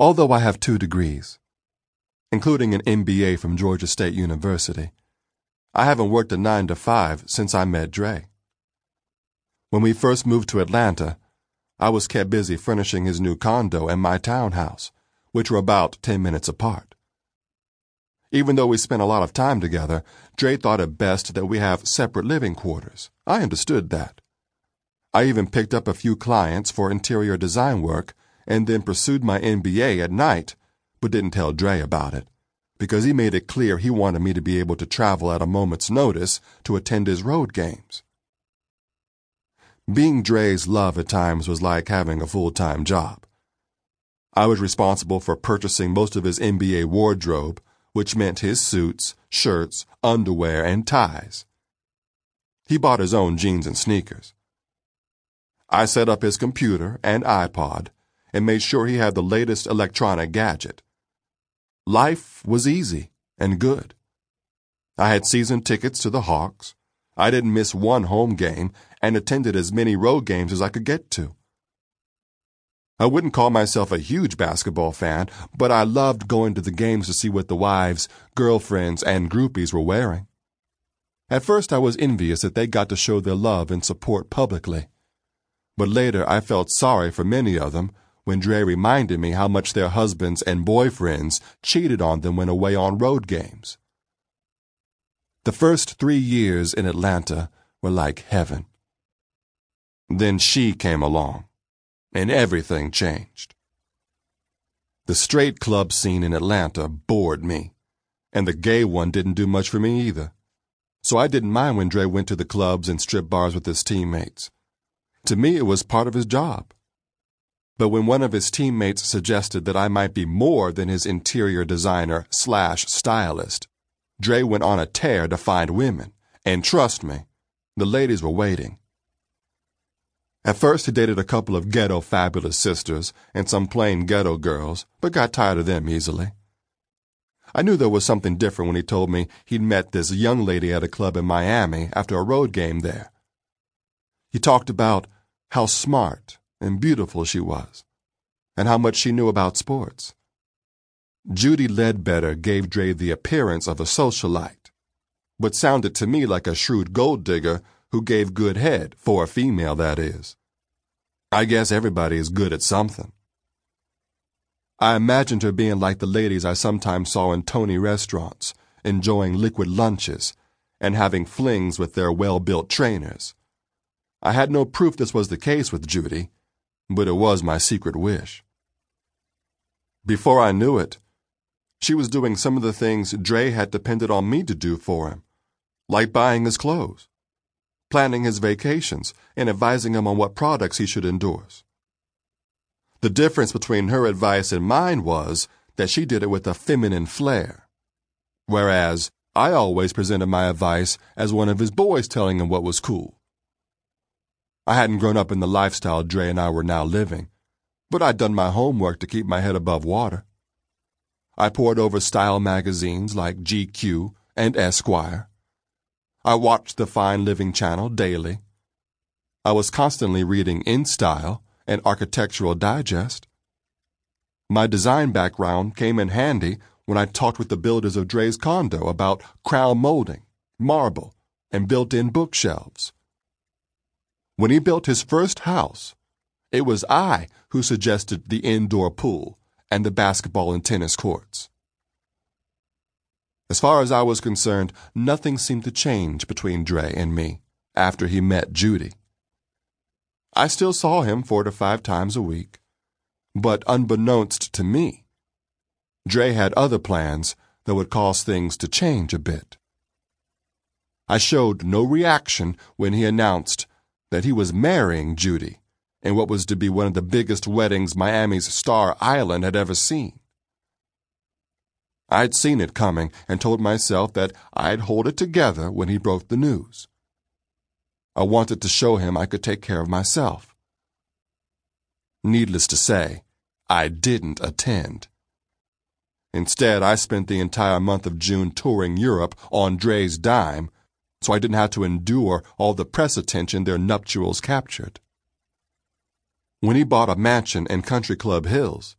Although I have two degrees, including an MBA from Georgia State University, I haven't worked a 9 to 5 since I met Dray. When we first moved to Atlanta, I was kept busy furnishing his new condo and my townhouse, which were about 10 minutes apart. Even though we spent a lot of time together, Dray thought it best that we have separate living quarters. I understood that. I even picked up a few clients for interior design work and then pursued my MBA at night, but didn't tell Dray about it, because he made it clear he wanted me to be able to travel at a moment's notice to attend his road games. Being Dray's love at times was like having a full time job. I was responsible for purchasing most of his NBA wardrobe, which meant his suits, shirts, underwear, and ties. He bought his own jeans and sneakers. I set up his computer and iPod and made sure he had the latest electronic gadget. Life was easy and good. I had season tickets to the Hawks. I didn't miss one home game and attended as many road games as I could get to. I wouldn't call myself a huge basketball fan, but I loved going to the games to see what the wives, girlfriends, and groupies were wearing. At first, I was envious that they got to show their love and support publicly. But later, I felt sorry for many of them when Dray reminded me how much their husbands and boyfriends cheated on them when away on road games. The first three years in Atlanta were like heaven. Then she came along and everything changed. The straight club scene in Atlanta bored me, and the gay one didn't do much for me either. So I didn't mind when Dray went to the clubs and strip bars with his teammates. To me, it was part of his job. But when one of his teammates suggested that I might be more than his interior designer slash stylist, Dray went on a tear to find women. And trust me, the ladies were waiting. At first, he dated a couple of ghetto fabulous sisters and some plain ghetto girls, but got tired of them easily. I knew there was something different when he told me he'd met this young lady at a club in Miami after a road game there. He talked about how smart and beautiful she was, and how much she knew about sports. Judi Ledbetter gave Dray the appearance of a socialite, but sounded to me like a shrewd gold digger who gave good head, for a female, that is. I guess everybody is good at something. I imagined her being like the ladies I sometimes saw in Tony restaurants, enjoying liquid lunches and having flings with their well built trainers. I had no proof this was the case with Judi, but it was my secret wish. Before I knew it, she was doing some of the things Dray had depended on me to do for him, like buying his clothes planning his vacations, and advising him on what products he should endorse. The difference between her advice and mine was that she did it with a feminine flair, whereas I always presented my advice as one of his boys telling him what was cool. I hadn't grown up in the lifestyle Dray and I were now living, but I'd done my homework to keep my head above water. I pored over style magazines like GQ and Esquire, I watched the Fine Living channel daily. I was constantly reading InStyle and Architectural Digest. My design background came in handy when I talked with the builders of Dray's condo about crown molding, marble, and built in bookshelves. When he built his first house, it was I who suggested the indoor pool and the basketball and tennis courts. As far as I was concerned, nothing seemed to change between Dray and me after he met Judi. I still saw him four to five times a week, but unbeknownst to me, Dray had other plans that would cause things to change a bit. I showed no reaction when he announced that he was marrying Judi in what was to be one of the biggest weddings Miami's Star Island had ever seen. I'd seen it coming and told myself that I'd hold it together when he broke the news. I wanted to show him I could take care of myself. Needless to say, I didn't attend. Instead, I spent the entire month of June touring Europe on Dray's dime, so I didn't have to endure all the press attention their nuptials captured. When he bought a mansion in Country Club Hills,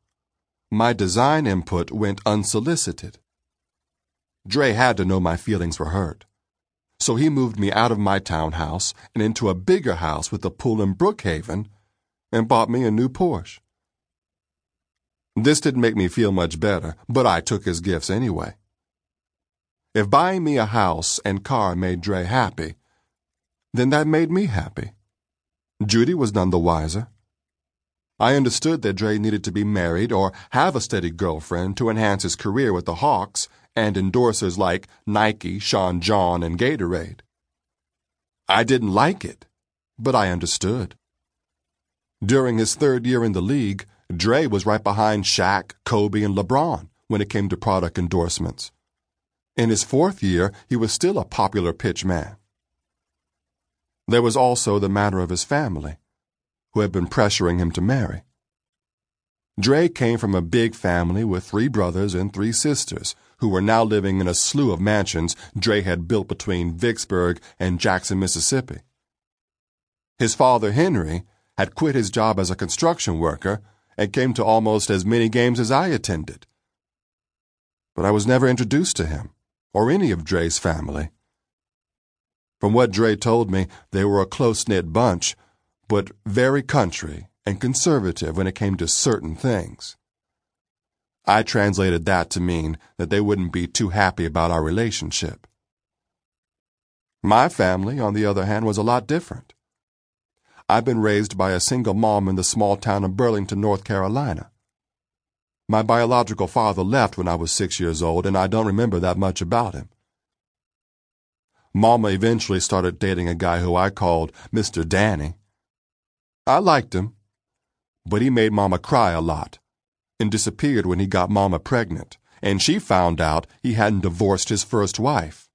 My design input went unsolicited. Dray had to know my feelings were hurt. So he moved me out of my townhouse and into a bigger house with a pool in Brookhaven and bought me a new Porsche. This didn't make me feel much better, but I took his gifts anyway. If buying me a house and car made Dray happy, then that made me happy. Judi was none the wiser. I understood that Dray needed to be married or have a steady girlfriend to enhance his career with the Hawks and endorsers like Nike, Sean John, and Gatorade. I didn't like it, but I understood. During his third year in the league, Dray was right behind Shaq, Kobe, and LeBron when it came to product endorsements. In his fourth year, he was still a popular pitch man. There was also the matter of his family, who had been pressuring him to marry. Dray came from a big family with three brothers and three sisters, who were now living in a slew of mansions Dray had built between Vicksburg and Jackson, Mississippi. His father, Henry, had quit his job as a construction worker and came to almost as many games as I attended. But I was never introduced to him or any of Dray's family. From what Dray told me, they were a close knit bunch, but very country and conservative when it came to certain things. I translated that to mean that they wouldn't be too happy about our relationship. My family, on the other hand, was a lot different. I've been raised by a single mom in the small town of Burlington, North Carolina. My biological father left when I was six years old, and I don't remember that much about him. Mama eventually started dating a guy who I called Mr. Danny. I liked him, but he made Mama cry a lot and disappeared when he got Mama pregnant, and she found out he hadn't divorced his first wife.